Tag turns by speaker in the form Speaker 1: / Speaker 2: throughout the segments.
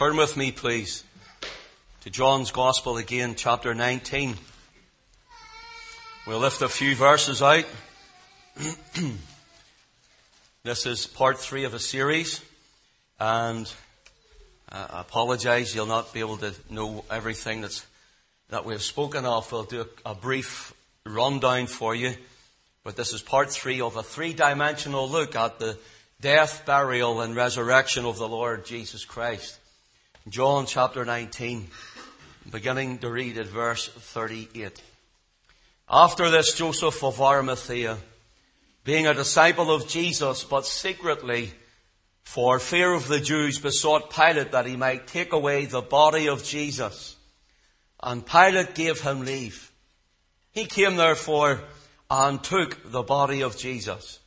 Speaker 1: Turn with me, please, to John's Gospel again, chapter 19. We'll lift a few verses out. this is part three of a series, and I apologize, you'll not be able to know everything that's, that we've spoken of. We'll do a, a brief rundown for you, but this is part three of a three-dimensional look at the death, burial, and resurrection of the Lord Jesus Christ. John chapter 19, beginning to read at verse 38. After this, Joseph of Arimathea, being a disciple of Jesus, but secretly, for fear of the Jews, besought Pilate that he might take away the body of Jesus. And Pilate gave him leave. He came therefore and took the body of Jesus.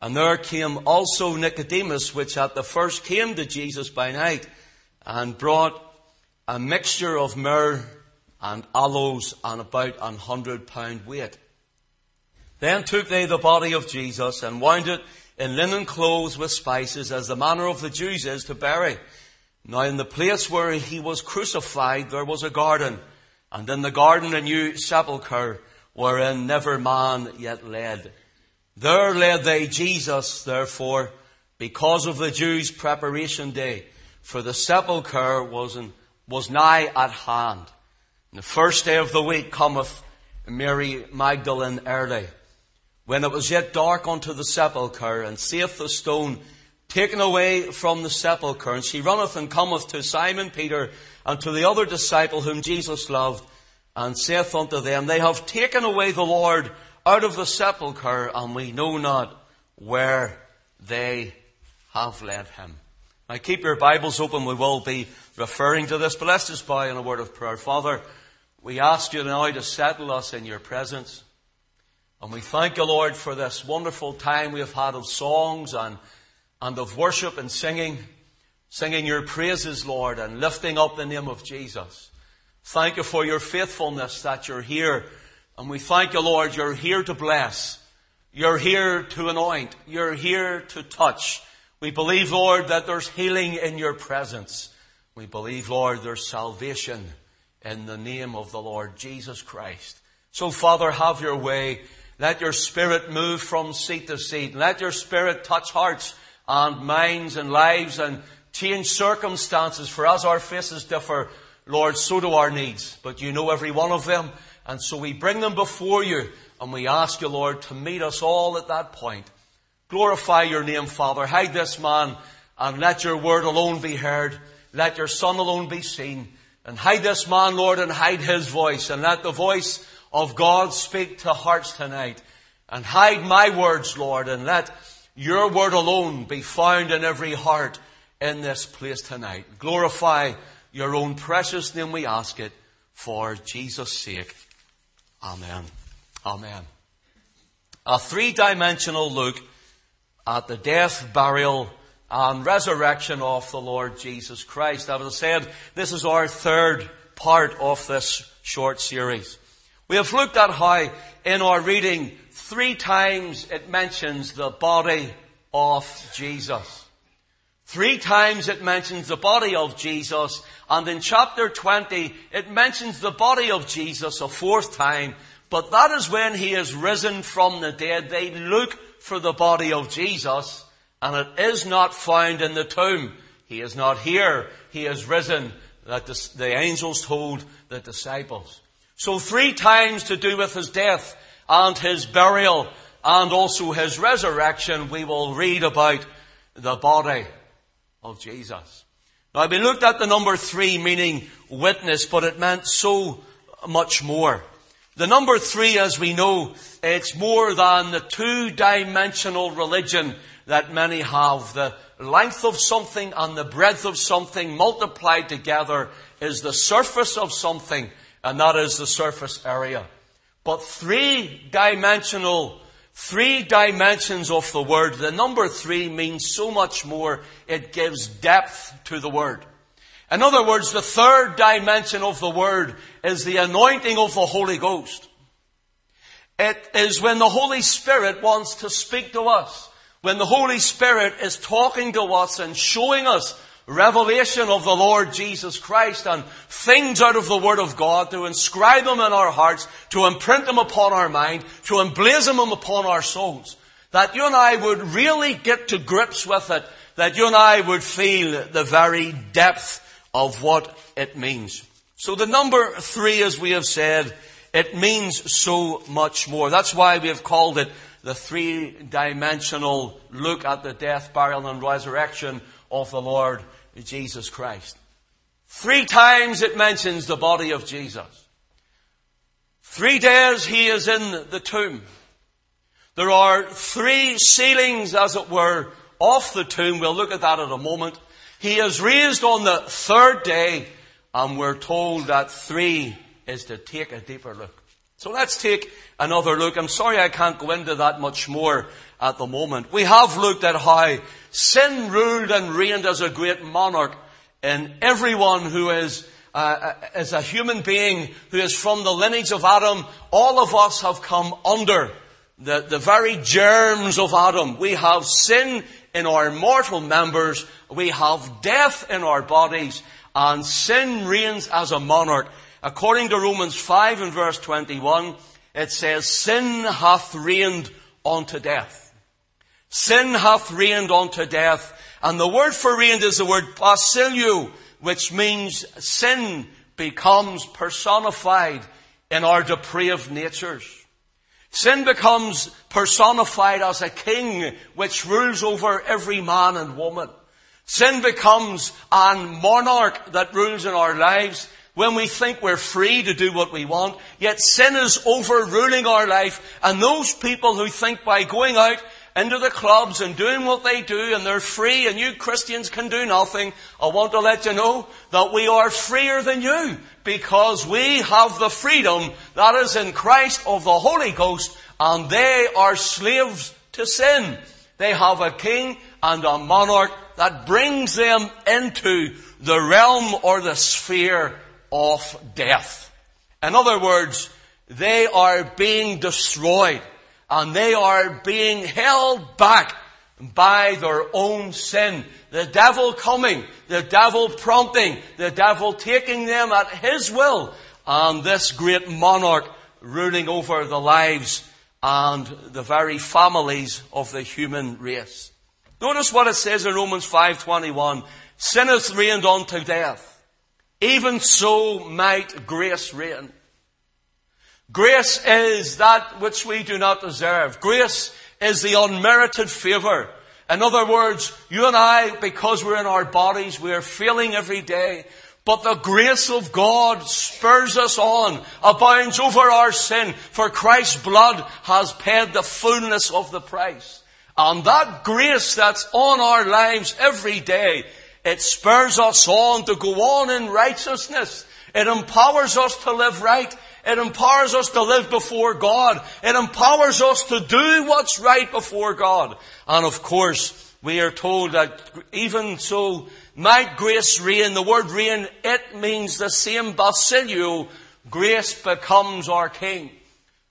Speaker 1: And there came also Nicodemus, which at the first came to Jesus by night and brought a mixture of myrrh and aloes and about an hundred pound weight. Then took they the body of Jesus and wound it in linen clothes with spices as the manner of the Jews is to bury. Now in the place where he was crucified there was a garden and in the garden a new sepulchre wherein never man yet led. There led they Jesus therefore because of the Jews preparation day for the sepulchre was, in, was nigh at hand. And the first day of the week cometh Mary Magdalene early, when it was yet dark unto the sepulchre, and seeth the stone taken away from the sepulchre. And she runneth and cometh to Simon Peter and to the other disciple whom Jesus loved, and saith unto them, They have taken away the Lord out of the sepulchre, and we know not where they have led him. Now keep your Bibles open. We will be referring to this, but let's just bow in a word of prayer. Father, we ask you now to settle us in your presence. And we thank you, Lord, for this wonderful time we have had of songs and, and of worship and singing, singing your praises, Lord, and lifting up the name of Jesus. Thank you for your faithfulness that you're here. And we thank you, Lord, you're here to bless. You're here to anoint. You're here to touch. We believe, Lord, that there's healing in your presence. We believe, Lord, there's salvation in the name of the Lord Jesus Christ. So, Father, have your way. Let your Spirit move from seat to seat. Let your Spirit touch hearts and minds and lives and change circumstances. For as our faces differ, Lord, so do our needs. But you know every one of them. And so we bring them before you and we ask you, Lord, to meet us all at that point. Glorify your name, Father. Hide this man and let your word alone be heard. Let your son alone be seen. And hide this man, Lord, and hide his voice. And let the voice of God speak to hearts tonight. And hide my words, Lord, and let your word alone be found in every heart in this place tonight. Glorify your own precious name, we ask it, for Jesus' sake. Amen. Amen. A three-dimensional look at the death, burial, and resurrection of the Lord Jesus Christ. As I said, this is our third part of this short series. We have looked at how in our reading three times it mentions the body of Jesus. Three times it mentions the body of Jesus, and in chapter 20 it mentions the body of Jesus a fourth time, but that is when he is risen from the dead. They look for the body of Jesus, and it is not found in the tomb. He is not here. He is risen, that the, the angels told the disciples. So three times to do with his death and his burial and also his resurrection, we will read about the body of Jesus. Now we looked at the number three meaning witness, but it meant so much more. The number three, as we know, it's more than the two-dimensional religion that many have. The length of something and the breadth of something multiplied together is the surface of something, and that is the surface area. But three-dimensional, three dimensions of the word, the number three means so much more. It gives depth to the word. In other words, the third dimension of the word is the anointing of the Holy Ghost. It is when the Holy Spirit wants to speak to us. When the Holy Spirit is talking to us and showing us revelation of the Lord Jesus Christ and things out of the Word of God to inscribe them in our hearts, to imprint them upon our mind, to emblazon them upon our souls. That you and I would really get to grips with it, that you and I would feel the very depth of what it means. So the number three, as we have said, it means so much more. That's why we have called it the three-dimensional look at the death, burial, and resurrection of the Lord Jesus Christ. Three times it mentions the body of Jesus. Three days he is in the tomb. There are three sealings, as it were, off the tomb. We'll look at that in a moment. He is raised on the third day, and we're told that three is to take a deeper look. So let's take another look. I'm sorry I can't go into that much more at the moment. We have looked at how sin ruled and reigned as a great monarch in everyone who is uh, is a human being who is from the lineage of Adam. All of us have come under the, the very germs of Adam. We have sin in our mortal members. We have death in our bodies. And sin reigns as a monarch. According to Romans 5 and verse 21, it says, Sin hath reigned unto death. Sin hath reigned unto death. And the word for reigned is the word basilio, which means sin becomes personified in our depraved natures. Sin becomes personified as a king which rules over every man and woman. Sin becomes an monarch that rules in our lives when we think we're free to do what we want, yet sin is overruling our life, and those people who think by going out into the clubs and doing what they do and they're free and you Christians can do nothing, I want to let you know that we are freer than you because we have the freedom that is in Christ of the Holy Ghost and they are slaves to sin. They have a king and a monarch that brings them into the realm or the sphere of death. In other words, they are being destroyed and they are being held back by their own sin. The devil coming, the devil prompting, the devil taking them at his will, and this great monarch ruling over the lives and the very families of the human race. Notice what it says in Romans 5:21, sin hath reigned unto death. Even so might grace reign. Grace is that which we do not deserve. Grace is the unmerited favor. In other words, you and I, because we're in our bodies, we are failing every day. But the grace of God spurs us on, abounds over our sin, for Christ's blood has paid the fullness of the price. And that grace that's on our lives every day, it spurs us on to go on in righteousness. It empowers us to live right. It empowers us to live before God. It empowers us to do what's right before God. And of course, we are told that even so, might grace reign. The word reign, it means the same basilio. Grace becomes our king.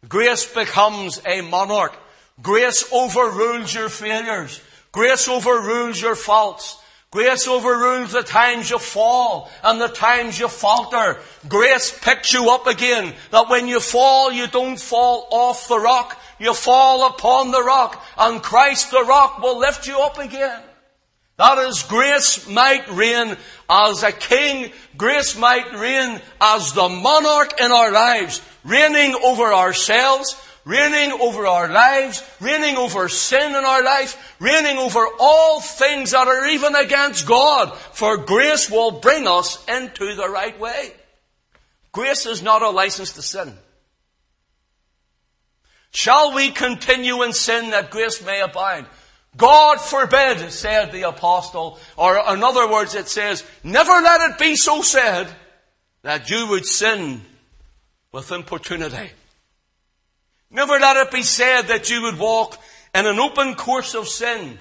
Speaker 1: Grace becomes a monarch. Grace overrules your failures. Grace overrules your faults. Grace overrules the times you fall and the times you falter. Grace picks you up again. That when you fall, you don't fall off the rock. You fall upon the rock. And Christ the rock will lift you up again. That is, grace might reign as a king. Grace might reign as the monarch in our lives, reigning over ourselves, reigning over our lives, reigning over sin in our life, reigning over all things that are even against God, for grace will bring us into the right way. Grace is not a license to sin. Shall we continue in sin that grace may abound? God forbid, said the apostle, or in other words it says, never let it be so said that you would sin with importunity. Never let it be said that you would walk in an open course of sin,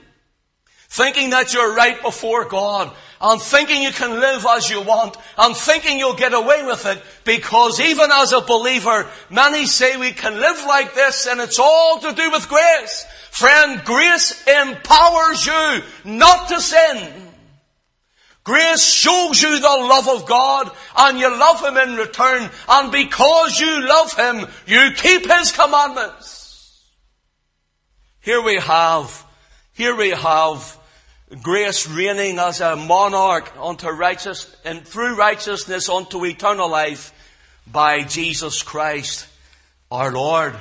Speaker 1: thinking that you're right before God, and thinking you can live as you want, and thinking you'll get away with it, because even as a believer, many say we can live like this, and it's all to do with grace. Friend, grace empowers you not to sin. Grace shows you the love of God and you love Him in return. And because you love Him, you keep His commandments. Here we have, here we have grace reigning as a monarch unto righteous and through righteousness unto eternal life by Jesus Christ our Lord.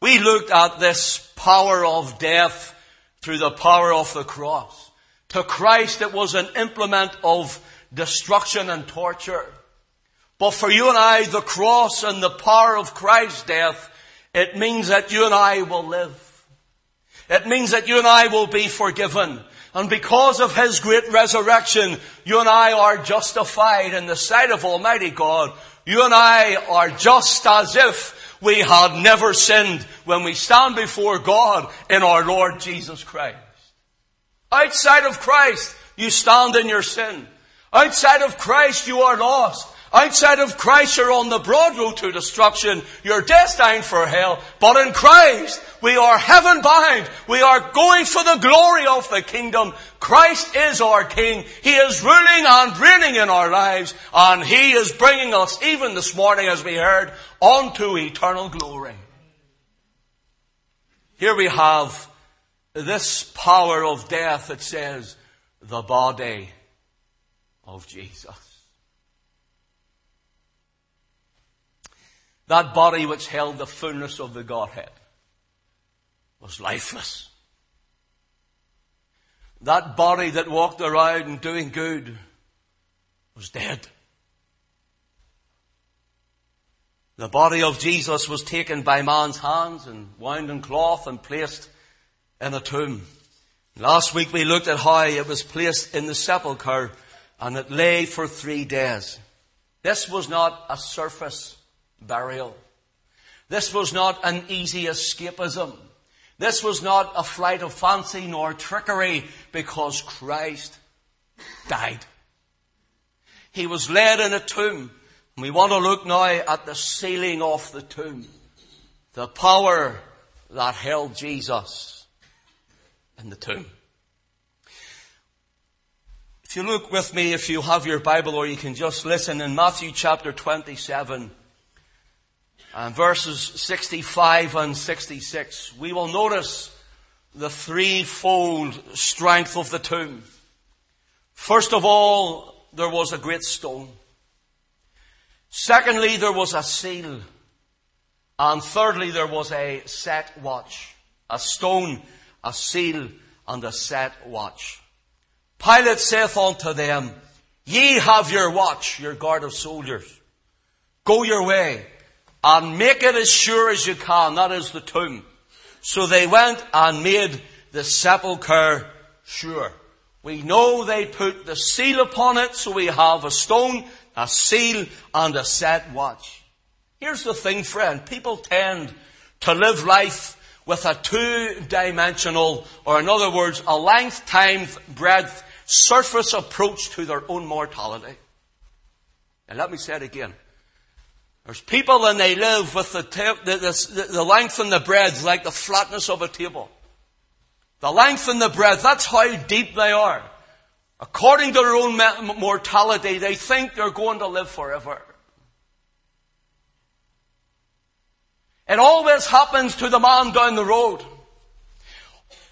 Speaker 1: We looked at this power of death through the power of the cross. To Christ it was an implement of destruction and torture. But for you and I, the cross and the power of Christ's death, it means that you and I will live. It means that you and I will be forgiven. And because of His great resurrection, you and I are justified in the sight of Almighty God. You and I are just as if we had never sinned when we stand before God in our Lord Jesus Christ. Outside of Christ, you stand in your sin. Outside of Christ, you are lost. Outside of Christ, you're on the broad road to destruction. You're destined for hell. But in Christ, we are heaven bound. We are going for the glory of the kingdom. Christ is our King. He is ruling and reigning in our lives. And He is bringing us, even this morning as we heard, onto eternal glory. Here we have this power of death that says, the body of Jesus. That body which held the fullness of the Godhead was lifeless. That body that walked around doing good was dead. The body of Jesus was taken by man's hands and wound in cloth and placed in a tomb. Last week we looked at how it was placed in the sepulchre and it lay for three days. This was not a surface burial. This was not an easy escapism. This was not a flight of fancy nor trickery because Christ died. He was laid in a tomb. We want to look now at the sealing of the tomb. The power that held Jesus in the tomb. If you look with me, if you have your Bible or you can just listen in Matthew chapter 27, and verses 65 and 66, we will notice the threefold strength of the tomb. First of all, there was a great stone. Secondly, there was a seal. And thirdly, there was a set watch. A stone, a seal, and a set watch. Pilate saith unto them, Ye have your watch, your guard of soldiers. Go your way and make it as sure as you can. That is the tomb. So they went and made the sepulchre sure. We know they put the seal upon it, so we have a stone, a seal, and a set watch. Here's the thing, friend. People tend to live life with a two-dimensional, or in other words, a length times breadth surface approach to their own mortality. And let me say it again. There's people and they live with the, the, the, the length and the breadth like the flatness of a table. The length and the breadth, that's how deep they are. According to their own mortality, they think they're going to live forever. It always happens to the man down the road,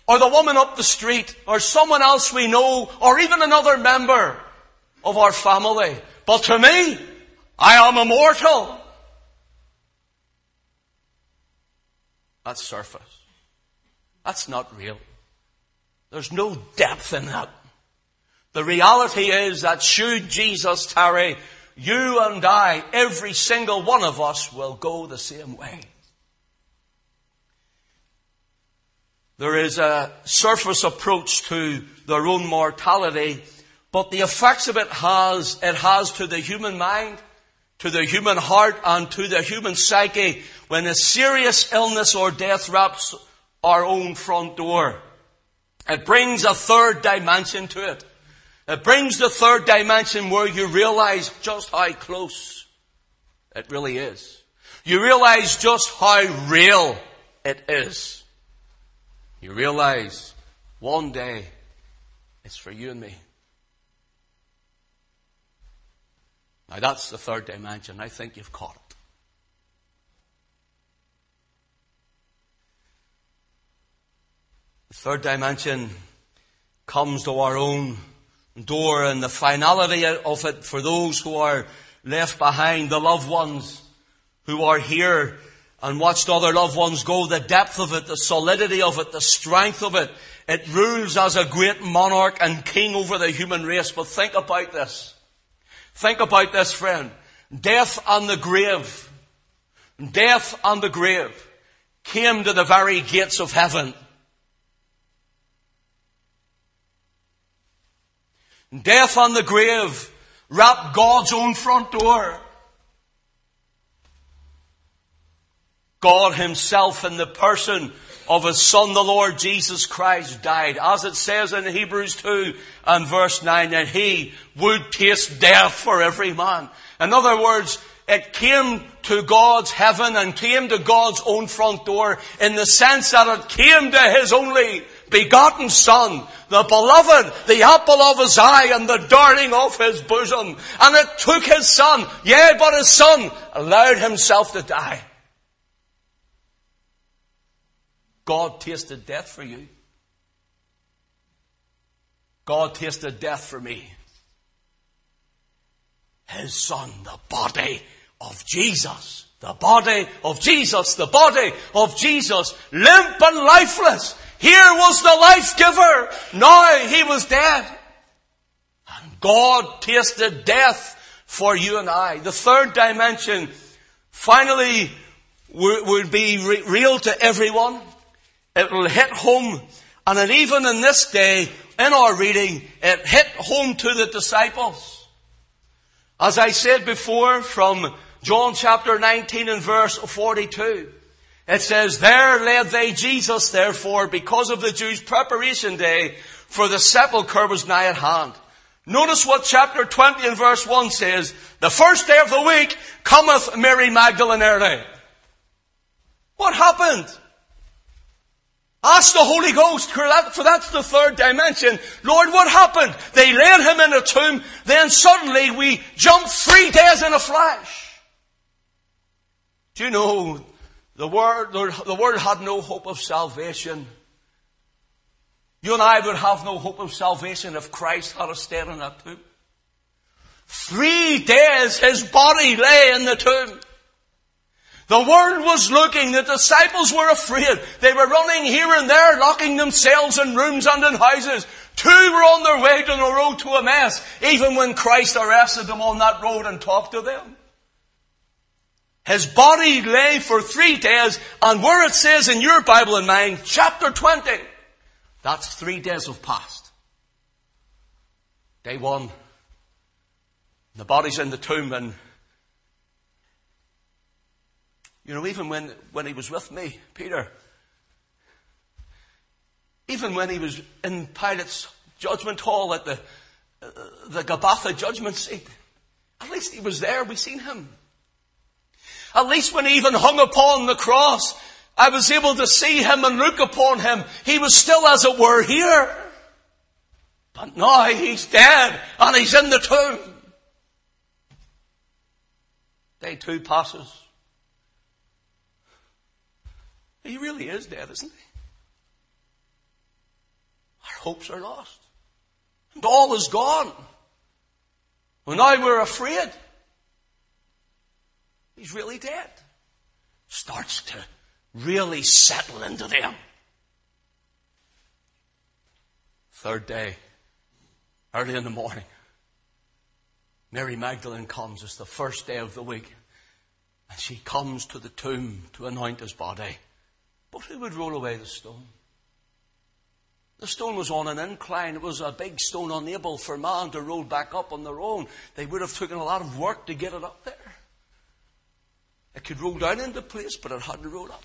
Speaker 1: or the woman up the street, or someone else we know, or even another member of our family. But to me, I am immortal. That's surface. That's not real. There's no depth in that. The reality is that should Jesus tarry, you and I, every single one of us will go the same way. There is a surface approach to their own mortality, but the effects of it has, it has to the human mind, to the human heart and to the human psyche when a serious illness or death raps our own front door. It brings a third dimension to it. It brings the third dimension where you realize just how close it really is. You realize just how real it is. You realize one day it's for you and me. Now that's the third dimension. I think you've caught it. The third dimension comes to our own door and the finality of it for those who are left behind, the loved ones who are here and watched other loved ones go, the depth of it, the solidity of it, the strength of it. It rules as a great monarch and king over the human race. But think about this. Think about this, friend. Death and the grave, death and the grave came to the very gates of heaven. Death on the grave rapped God's own front door. God himself in the person of his son, the Lord Jesus Christ, died. As it says in Hebrews 2 and verse 9, that he would taste death for every man. In other words, it came to God's heaven and came to God's own front door in the sense that it came to his only begotten son, the beloved, the apple of his eye and the darling of his bosom. And it took his son, yea, but his son allowed himself to die. God tasted death for you. God tasted death for me. His son, the body of Jesus. The body of Jesus, the body of Jesus, limp and lifeless. Here was the life giver. Now he was dead. And God tasted death for you and I. The third dimension finally would be real to everyone. It will hit home. And then even in this day, in our reading, it hit home to the disciples. As I said before from John chapter 19 and verse 42, it says, There led they Jesus, therefore, because of the Jews' preparation day, for the sepulchre was nigh at hand. Notice what chapter 20 and verse 1 says. The first day of the week cometh Mary Magdalene early. What happened? Ask the Holy Ghost, for that's the third dimension. Lord, what happened? They laid him in a tomb, then suddenly we jumped three days in a flash. Do you know, the world, the world had no hope of salvation. You and I would have no hope of salvation if Christ had a stayed in that tomb. Three days his body lay in the tomb. The world was looking. The disciples were afraid. They were running here and there, locking themselves in rooms and in houses. Two were on their way to the road to Emmaus, even when Christ arrested them on that road and talked to them. His body lay for three days, and where it says in your Bible and mine, chapter 20, that's three days have passed. Day one, the body's in the tomb and you know, even when, when he was with me, Peter, even when he was in Pilate's judgment hall at the, uh, the Gabbatha judgment seat, at least he was there. We seen him. At least when he even hung upon the cross, I was able to see him and look upon him. He was still, as it were, here. But now he's dead and he's in the tomb. Day two passes. He really is dead, isn't he? Our hopes are lost. And all is gone. Well, now we're afraid. He's really dead. Starts to really settle into them. Third day, early in the morning, Mary Magdalene comes. It's the first day of the week. And she comes to the tomb to anoint his body. But who would roll away the stone? The stone was on an incline. It was a big stone unable for man to roll back up on their own. They would have taken a lot of work to get it up there. It could roll down into place, but it hadn't rolled up.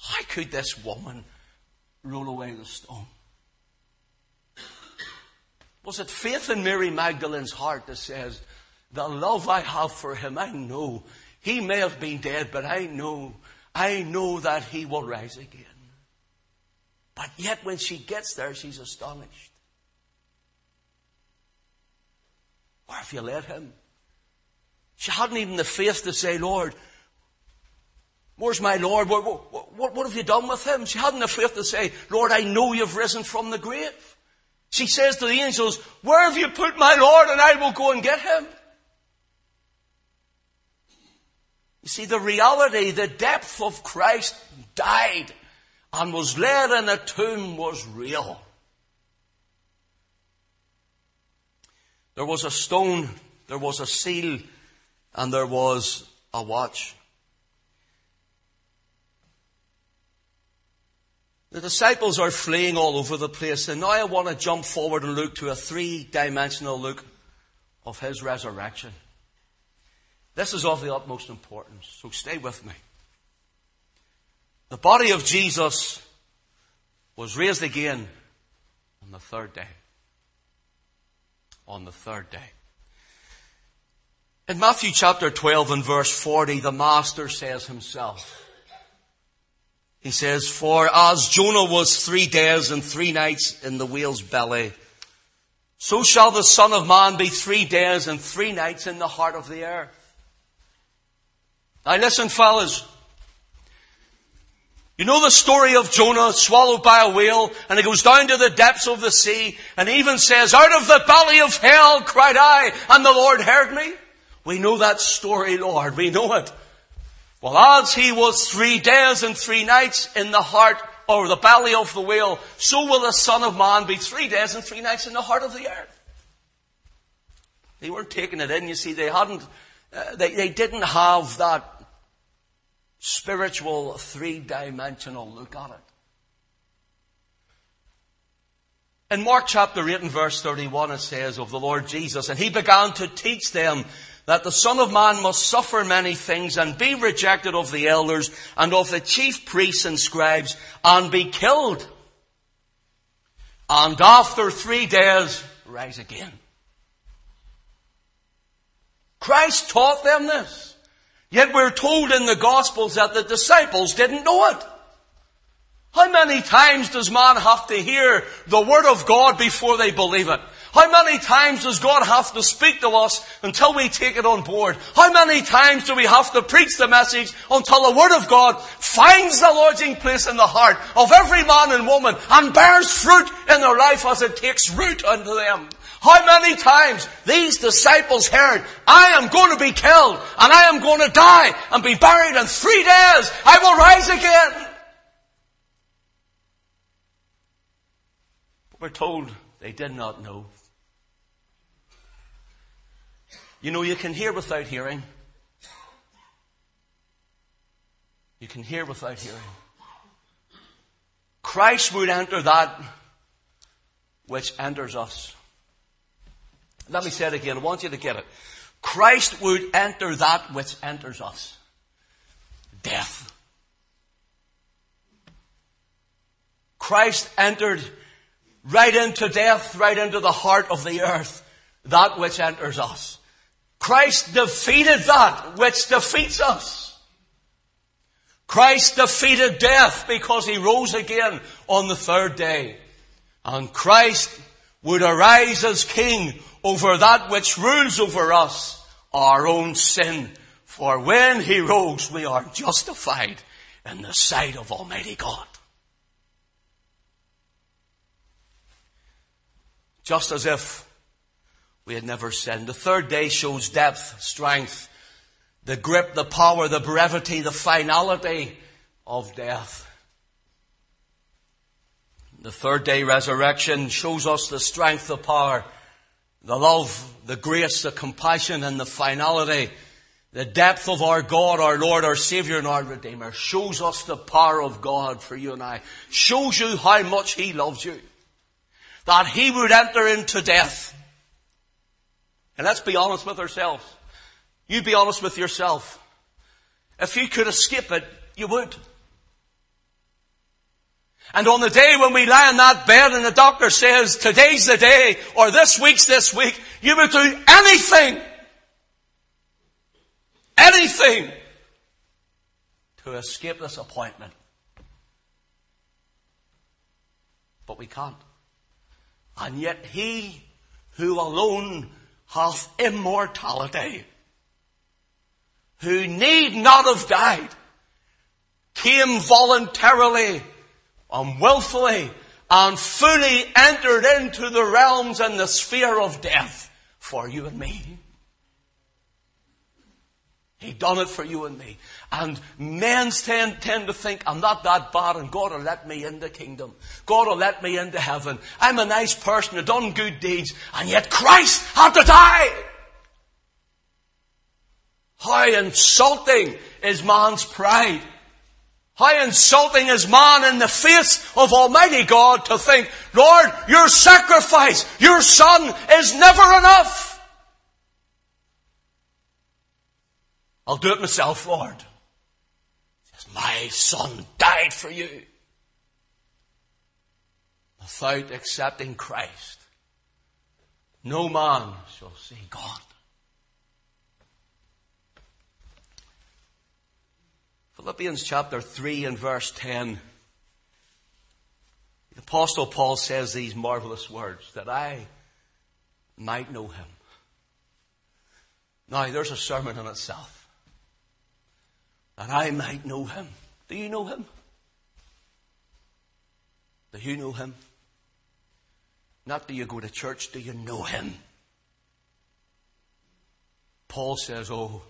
Speaker 1: How could this woman roll away the stone? Was it faith in Mary Magdalene's heart that says, the love I have for him, I know. He may have been dead, but I know I know that he will rise again. But yet when she gets there, she's astonished. Where have you let him? She hadn't even the faith to say, Lord, where's my Lord? What, what, what have you done with him? She hadn't the faith to say, Lord, I know you've risen from the grave. She says to the angels, where have you put my Lord and I will go and get him? You see, the reality, the depth of Christ died and was laid in a tomb was real. There was a stone, there was a seal, and there was a watch. The disciples are fleeing all over the place, and now I want to jump forward and look to a three dimensional look of his resurrection. This is of the utmost importance, so stay with me. The body of Jesus was raised again on the third day. On the third day. In Matthew chapter 12 and verse 40, the Master says himself, he says, For as Jonah was three days and three nights in the whale's belly, so shall the Son of Man be three days and three nights in the heart of the earth. Now listen, fellas. You know the story of Jonah swallowed by a whale and he goes down to the depths of the sea and even says, out of the belly of hell cried I and the Lord heard me. We know that story, Lord. We know it. Well, as he was three days and three nights in the heart or the belly of the whale, so will the Son of Man be three days and three nights in the heart of the earth. They weren't taking it in, you see, they hadn't, uh, they, they didn't have that spiritual three-dimensional look at it. In Mark chapter 8 and verse 31 it says of the Lord Jesus, and he began to teach them that the Son of Man must suffer many things and be rejected of the elders and of the chief priests and scribes and be killed. And after three days, rise again. Christ taught them this. Yet we're told in the Gospels that the disciples didn't know it. How many times does man have to hear the Word of God before they believe it? How many times does God have to speak to us until we take it on board? How many times do we have to preach the message until the Word of God finds the lodging place in the heart of every man and woman and bears fruit in their life as it takes root unto them? How many times these disciples heard, I am going to be killed and I am going to die and be buried in three days. I will rise again. But we're told they did not know. You know, you can hear without hearing. You can hear without hearing. Christ would enter that which enters us. Let me say it again. I want you to get it. Christ would enter that which enters us. Death. Christ entered right into death, right into the heart of the earth, that which enters us. Christ defeated that which defeats us. Christ defeated death because he rose again on the third day. And Christ would arise as king over that which rules over us, our own sin. For when he rose, we are justified in the sight of Almighty God. Just as if we had never sinned. The third day shows depth, strength, the grip, the power, the brevity, the finality of death. The third day resurrection shows us the strength, the power, the love, the grace, the compassion, and the finality, the depth of our God, our Lord, our Savior, and our Redeemer shows us the power of God for you and I. Shows you how much He loves you. That He would enter into death. And let's be honest with ourselves. You be honest with yourself. If you could escape it, you would. And on the day when we lie in that bed and the doctor says, today's the day, or this week's this week, you would do anything, anything to escape this appointment. But we can't. And yet he who alone hath immortality, who need not have died, came voluntarily and willfully and fully entered into the realms and the sphere of death for you and me. He done it for you and me. And men tend, tend to think, I'm not that bad and God will let me in the kingdom. God will let me into heaven. I'm a nice person, I've done good deeds, and yet Christ had to die! How insulting is man's pride. How insulting is man in the face of Almighty God to think, Lord, your sacrifice, your son is never enough. I'll do it myself, Lord. My son died for you. Without accepting Christ, no man shall see God. Philippians chapter 3 and verse 10. The apostle Paul says these marvelous words, that I might know him. Now, there's a sermon in itself that I might know him. Do you know him? Do you know him? Not do you go to church, do you know him? Paul says, Oh,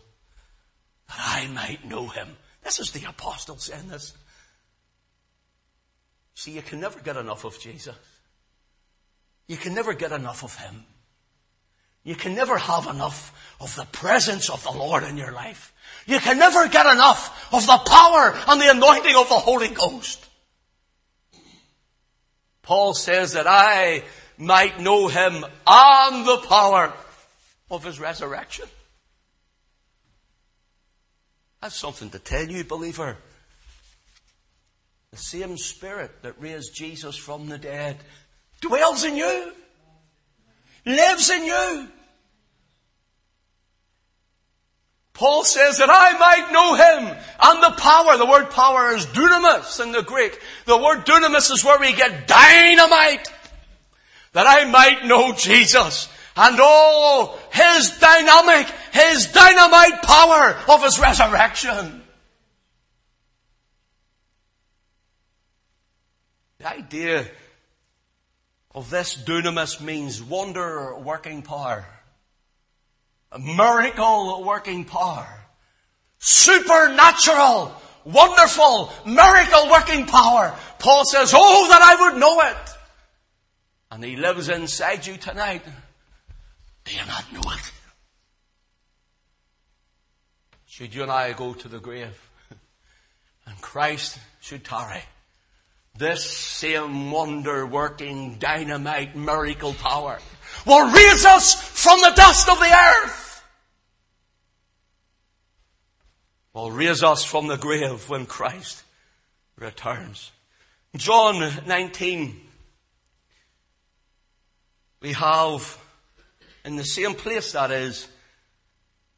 Speaker 1: that I might know him. This is the apostle saying this. See, you can never get enough of Jesus. You can never get enough of him. You can never have enough of the presence of the Lord in your life. You can never get enough of the power and the anointing of the Holy Ghost. Paul says that I might know him and the power of his resurrection. That's something to tell you, believer. The same spirit that raised Jesus from the dead dwells in you, lives in you. Paul says that I might know him and the power. The word power is dunamis in the Greek. The word dunamis is where we get dynamite. That I might know Jesus and all his dynamic, his dynamite power of his resurrection. The idea of this dunamis means wonder working power a miracle working power. Supernatural, wonderful, miracle working power. Paul says, oh, that I would know it. And he lives inside you tonight. Do you not know it? Should you and I go to the grave and Christ should tarry, this same wonder working dynamite miracle power will raise us from the dust of the earth. Will raise us from the grave when Christ returns. John 19. We have, in the same place that is,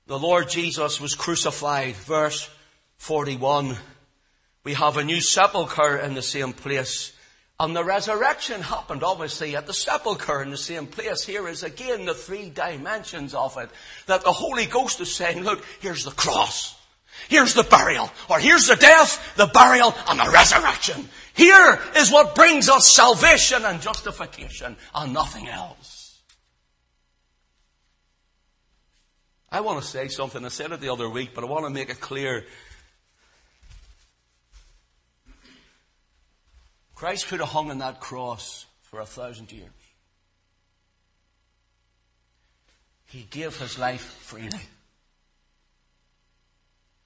Speaker 1: the Lord Jesus was crucified, verse 41. We have a new sepulchre in the same place. And the resurrection happened obviously at the sepulchre in the same place. Here is again the three dimensions of it. That the Holy Ghost is saying, look, here's the cross. Here's the burial. Or here's the death, the burial, and the resurrection. Here is what brings us salvation and justification and nothing else. I want to say something. I said it the other week, but I want to make it clear Christ could have hung on that cross for a thousand years. He gave his life freely.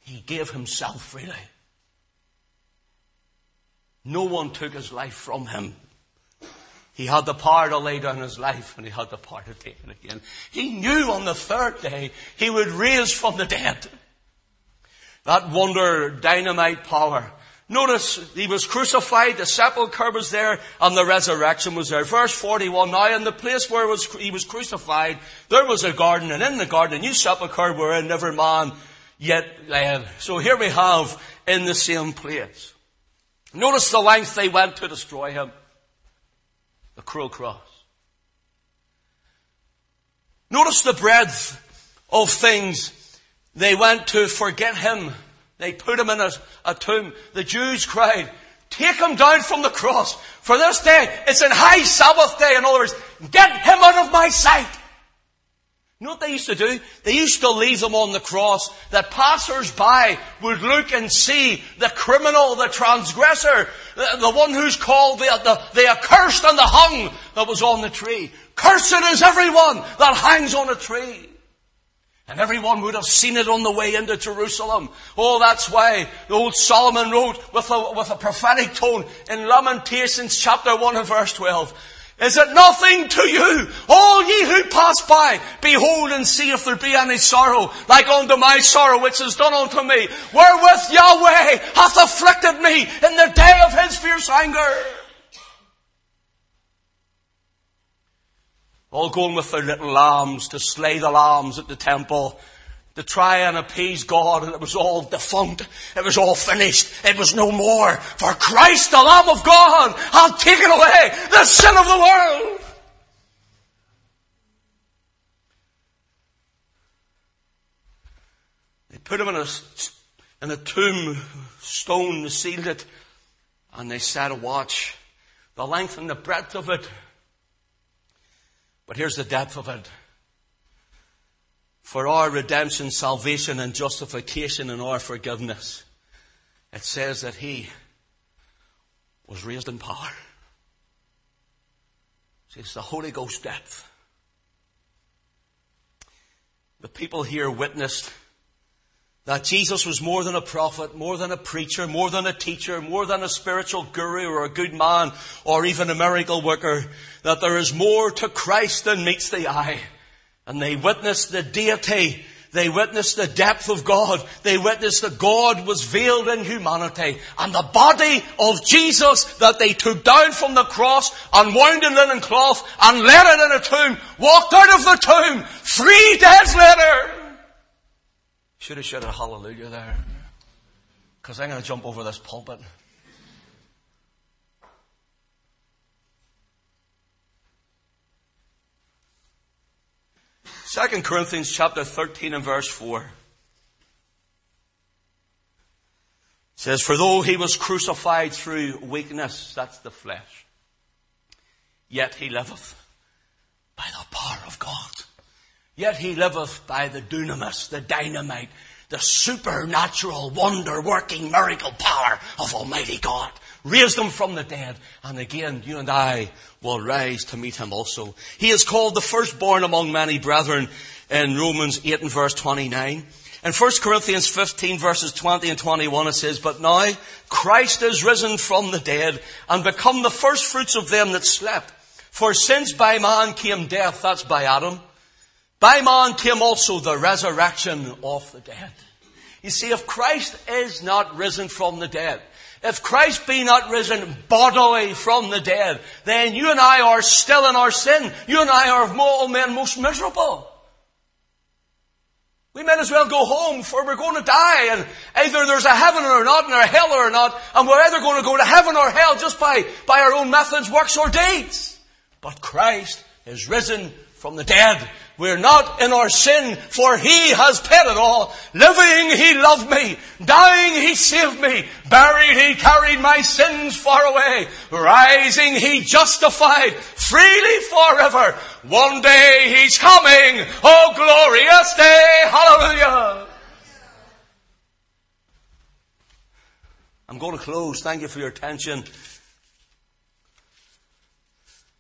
Speaker 1: He gave himself freely. No one took his life from him. He had the power to lay down his life and he had the power to take it again. He knew on the third day he would raise from the dead. That wonder dynamite power Notice he was crucified, the sepulchre was there, and the resurrection was there. Verse 41, now in the place where was, he was crucified, there was a garden, and in the garden a new sepulchre wherein never man yet lay. So here we have in the same place. Notice the length they went to destroy him. The cruel cross. Notice the breadth of things. They went to forget him. They put him in a, a tomb. The Jews cried, take him down from the cross. For this day, it's an high Sabbath day. In other words, get him out of my sight. You know what they used to do? They used to leave them on the cross that passers-by would look and see the criminal, the transgressor, the, the one who's called the, the, the accursed and the hung that was on the tree. Cursed is everyone that hangs on a tree. And everyone would have seen it on the way into Jerusalem. Oh, that's why the old Solomon wrote with a, with a prophetic tone in Lamentations chapter 1 and verse 12. Is it nothing to you, all ye who pass by? Behold and see if there be any sorrow, like unto my sorrow which is done unto me, wherewith Yahweh hath afflicted me in the day of his fierce anger. All going with their little lambs to slay the lambs at the temple to try and appease God and it was all defunct. It was all finished. It was no more. For Christ, the Lamb of God, hath taken away the sin of the world. They put him in a, in a tomb, stone, sealed it, and they set a watch. The length and the breadth of it. But here's the depth of it for our redemption, salvation, and justification and our forgiveness. It says that He was raised in power. See, it's the Holy Ghost depth. The people here witnessed that Jesus was more than a prophet, more than a preacher, more than a teacher, more than a spiritual guru or a good man or even a miracle worker, that there is more to Christ than meets the eye. And they witnessed the deity. They witnessed the depth of God. They witnessed that God was veiled in humanity. And the body of Jesus that they took down from the cross, unwound in linen cloth, and laid it in a tomb, walked out of the tomb three days later. Should have shouted hallelujah there. Because I'm going to jump over this pulpit. Second Corinthians chapter 13 and verse 4 says, For though he was crucified through weakness, that's the flesh, yet he liveth by the power of God. Yet he liveth by the dunamis, the dynamite, the supernatural wonder working miracle power of Almighty God raised him from the dead. And again, you and I will rise to meet him also. He is called the firstborn among many brethren in Romans 8 and verse 29. In 1 Corinthians 15 verses 20 and 21 it says, But now Christ is risen from the dead and become the firstfruits of them that slept. For since by man came death, that's by Adam, by man came also the resurrection of the dead. You see, if Christ is not risen from the dead, if Christ be not risen bodily from the dead, then you and I are still in our sin. You and I are of all oh men most miserable. We might as well go home for we're going to die and either there's a heaven or not and a hell or not and we're either going to go to heaven or hell just by, by our own methods, works or deeds. But Christ is risen from the dead. We're not in our sin, for He has paid it all. Living, He loved me. Dying, He saved me. Buried, He carried my sins far away. Rising, He justified freely forever. One day He's coming. Oh, glorious day. Hallelujah. I'm going to close. Thank you for your attention.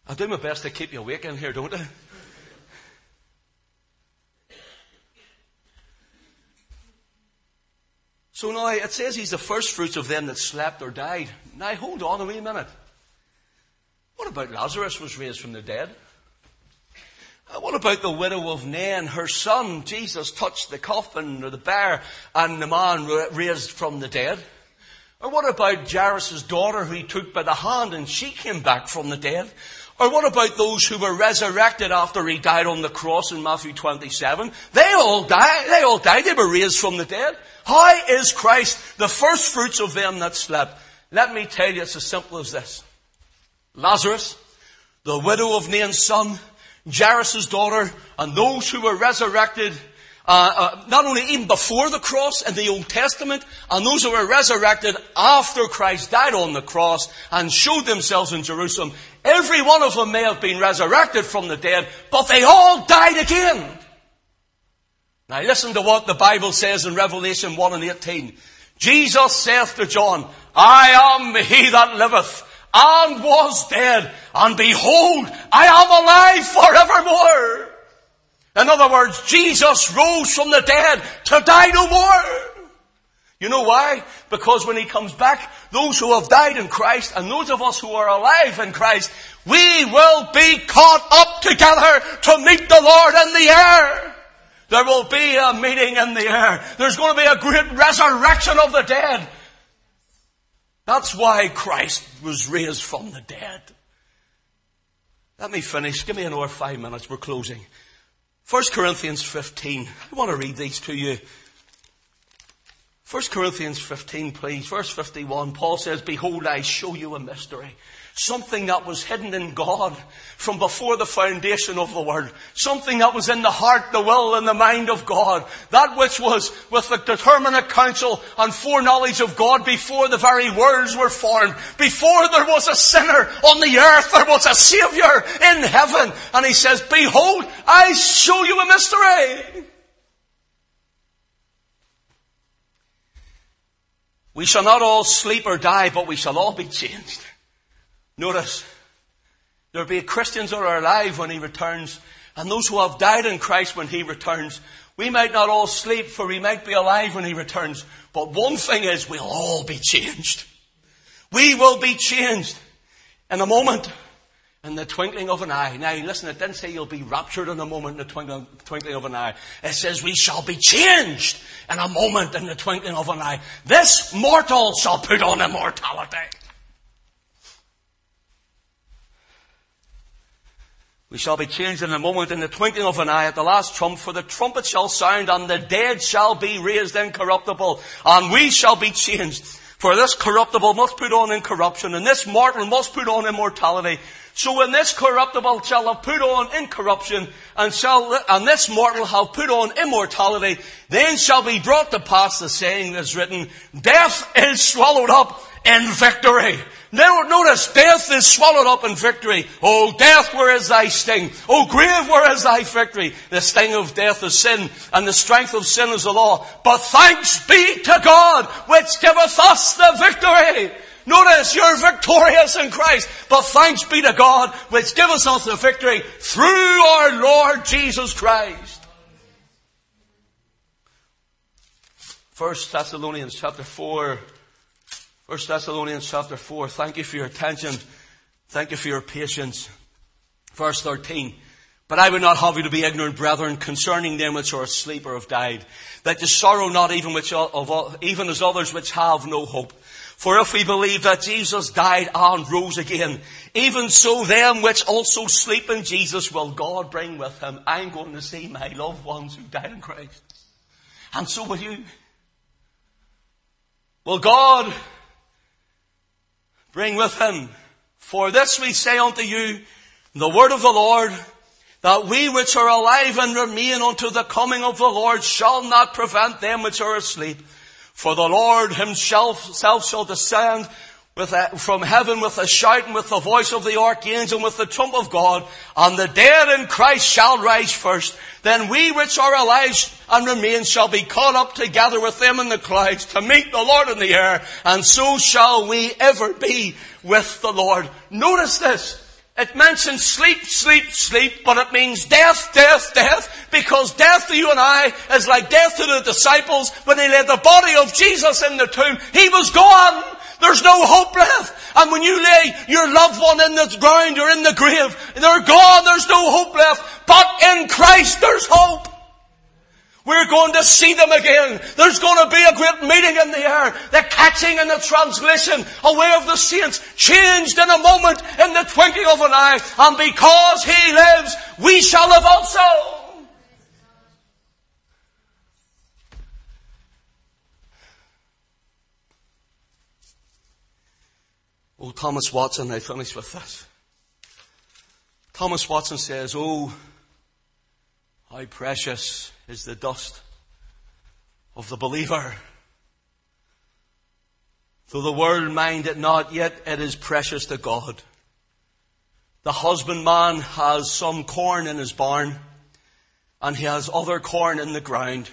Speaker 1: I do my best to keep you awake in here, don't I? So now it says he's the first fruits of them that slept or died. Now hold on a wee minute. What about Lazarus was raised from the dead? Uh, what about the widow of Nain? Her son, Jesus, touched the coffin or the bier and the man raised from the dead. Or what about Jairus' daughter who he took by the hand and she came back from the dead? Or what about those who were resurrected after he died on the cross in Matthew 27? They all died. They all died. They were raised from the dead. How is Christ the first fruits of them that slept? Let me tell you, it's as simple as this. Lazarus, the widow of Nain's son, Jairus' daughter, and those who were resurrected uh, uh, not only even before the cross in the Old Testament, and those who were resurrected after Christ died on the cross and showed themselves in Jerusalem. Every one of them may have been resurrected from the dead, but they all died again. Now listen to what the Bible says in Revelation 1 and 18. Jesus saith to John, I am he that liveth and was dead, and behold, I am alive forevermore. In other words, Jesus rose from the dead to die no more. You know why? Because when He comes back, those who have died in Christ and those of us who are alive in Christ, we will be caught up together to meet the Lord in the air. There will be a meeting in the air. There's going to be a great resurrection of the dead. That's why Christ was raised from the dead. Let me finish. Give me another five minutes. We're closing. 1 Corinthians 15. I want to read these to you. 1 Corinthians 15, please. Verse 51. Paul says, Behold, I show you a mystery. Something that was hidden in God from before the foundation of the world. Something that was in the heart, the will, and the mind of God. That which was with the determinate counsel and foreknowledge of God before the very worlds were formed. Before there was a sinner on the earth, there was a Savior in heaven. And he says, Behold, I show you a mystery. We shall not all sleep or die, but we shall all be changed. Notice, there'll be Christians who are alive when He returns, and those who have died in Christ when He returns. We might not all sleep, for we might be alive when He returns, but one thing is, we'll all be changed. We will be changed in a moment, in the twinkling of an eye. Now, listen, it didn't say you'll be raptured in a moment, in the twinkling, twinkling of an eye. It says we shall be changed in a moment, in the twinkling of an eye. This mortal shall put on immortality. We shall be changed in a moment in the twinkling of an eye at the last trump, for the trumpet shall sound and the dead shall be raised incorruptible and we shall be changed. For this corruptible must put on incorruption and this mortal must put on immortality. So when this corruptible shall have put on incorruption and shall, and this mortal have put on immortality, then shall be brought to pass the saying that is written, death is swallowed up in victory. Now notice, death is swallowed up in victory. Oh, death, where is thy sting? Oh, grave, where is thy victory? The sting of death is sin, and the strength of sin is the law. But thanks be to God, which giveth us the victory. Notice, you're victorious in Christ, but thanks be to God, which giveth us the victory through our Lord Jesus Christ. First Thessalonians chapter 4, First Thessalonians chapter 4. Thank you for your attention. Thank you for your patience. Verse 13. But I would not have you to be ignorant, brethren, concerning them which are asleep or have died, that you sorrow not even, which, of, even as others which have no hope. For if we believe that Jesus died and rose again, even so them which also sleep in Jesus will God bring with him. I'm going to see my loved ones who died in Christ. And so will you. Will God bring with him. For this we say unto you, the word of the Lord, that we which are alive and remain unto the coming of the Lord shall not prevent them which are asleep. For the Lord himself self shall descend a, from heaven with a shout and with the voice of the archangel and with the trump of God, and the dead in Christ shall rise first. Then we which are alive and remain shall be caught up together with them in the clouds to meet the Lord in the air, and so shall we ever be with the Lord. Notice this. It mentions sleep, sleep, sleep, but it means death, death, death, because death to you and I is like death to the disciples when they laid the body of Jesus in the tomb. He was gone. There's no hope left. And when you lay your loved one in the ground or in the grave, they're gone, there's no hope left. But in Christ there's hope. We're going to see them again. There's going to be a great meeting in the air. The catching and the translation away of the saints changed in a moment in the twinkling of an eye. And because He lives, we shall live also. Oh, Thomas Watson, I finish with this. Thomas Watson says, Oh, how precious is the dust of the believer. Though the world mind it not, yet it is precious to God. The husbandman has some corn in his barn, and he has other corn in the ground.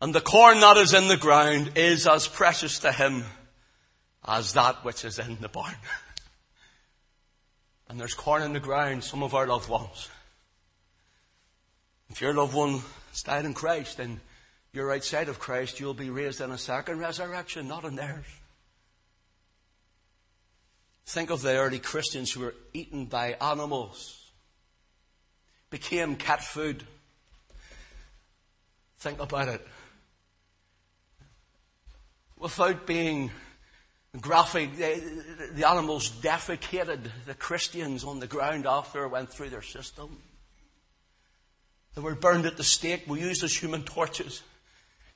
Speaker 1: And the corn that is in the ground is as precious to him as that which is in the barn. and there's corn in the ground, some of our loved ones. If your loved one died in Christ and you're outside of Christ, you'll be raised in a second resurrection, not in theirs. Think of the early Christians who were eaten by animals, became cat food. Think about it. Without being graphic, the, the animals defecated the Christians on the ground after it went through their system. They were burned at the stake, were used as human torches.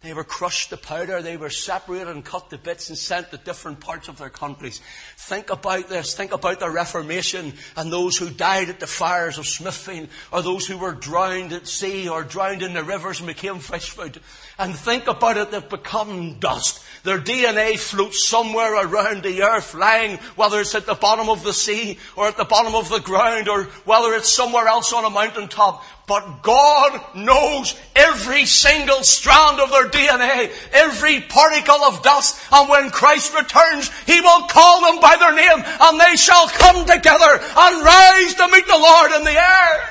Speaker 1: They were crushed to powder. They were separated and cut to bits and sent to different parts of their countries. Think about this. Think about the Reformation and those who died at the fires of Smithfield or those who were drowned at sea or drowned in the rivers and became fish food. And think about it. They've become dust. Their DNA floats somewhere around the earth lying, whether it's at the bottom of the sea or at the bottom of the ground or whether it's somewhere else on a mountaintop. But God knows every single strand of their DNA, every particle of dust, and when Christ returns, He will call them by their name, and they shall come together and rise to meet the Lord in the air.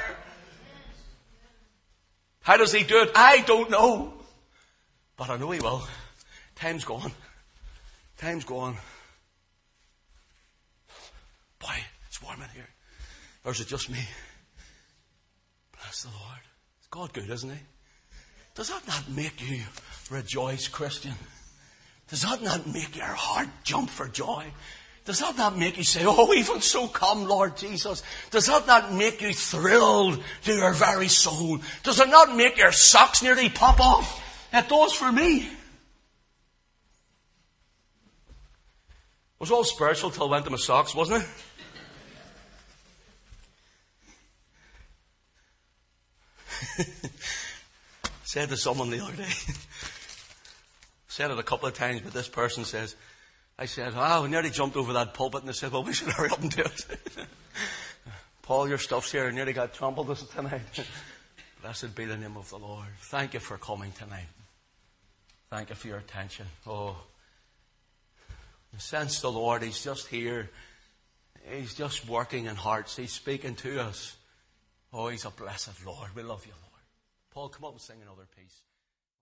Speaker 1: How does He do it? I don't know. But I know He will. Time's gone. Time's gone. Boy, it's warm in here. Or is it just me? Bless the Lord. Is God good, isn't He? Does that not make you rejoice, Christian? Does that not make your heart jump for joy? Does that not make you say, Oh, even so come, Lord Jesus? Does that not make you thrilled to your very soul? Does it not make your socks nearly pop off? It does for me. It was all spiritual till I went to my socks, wasn't it? said to someone the other day, said it a couple of times, but this person says, I said, oh, nearly jumped over that pulpit, and they said, well, we should hurry up and do it. Paul, your stuff's here, nearly got trampled tonight. Blessed be the name of the Lord. Thank you for coming tonight. Thank you for your attention. Oh, sense the Lord, He's just here. He's just working in hearts. He's speaking to us. Oh, He's a blessed Lord. We love you, Lord. Paul, come up and sing another piece.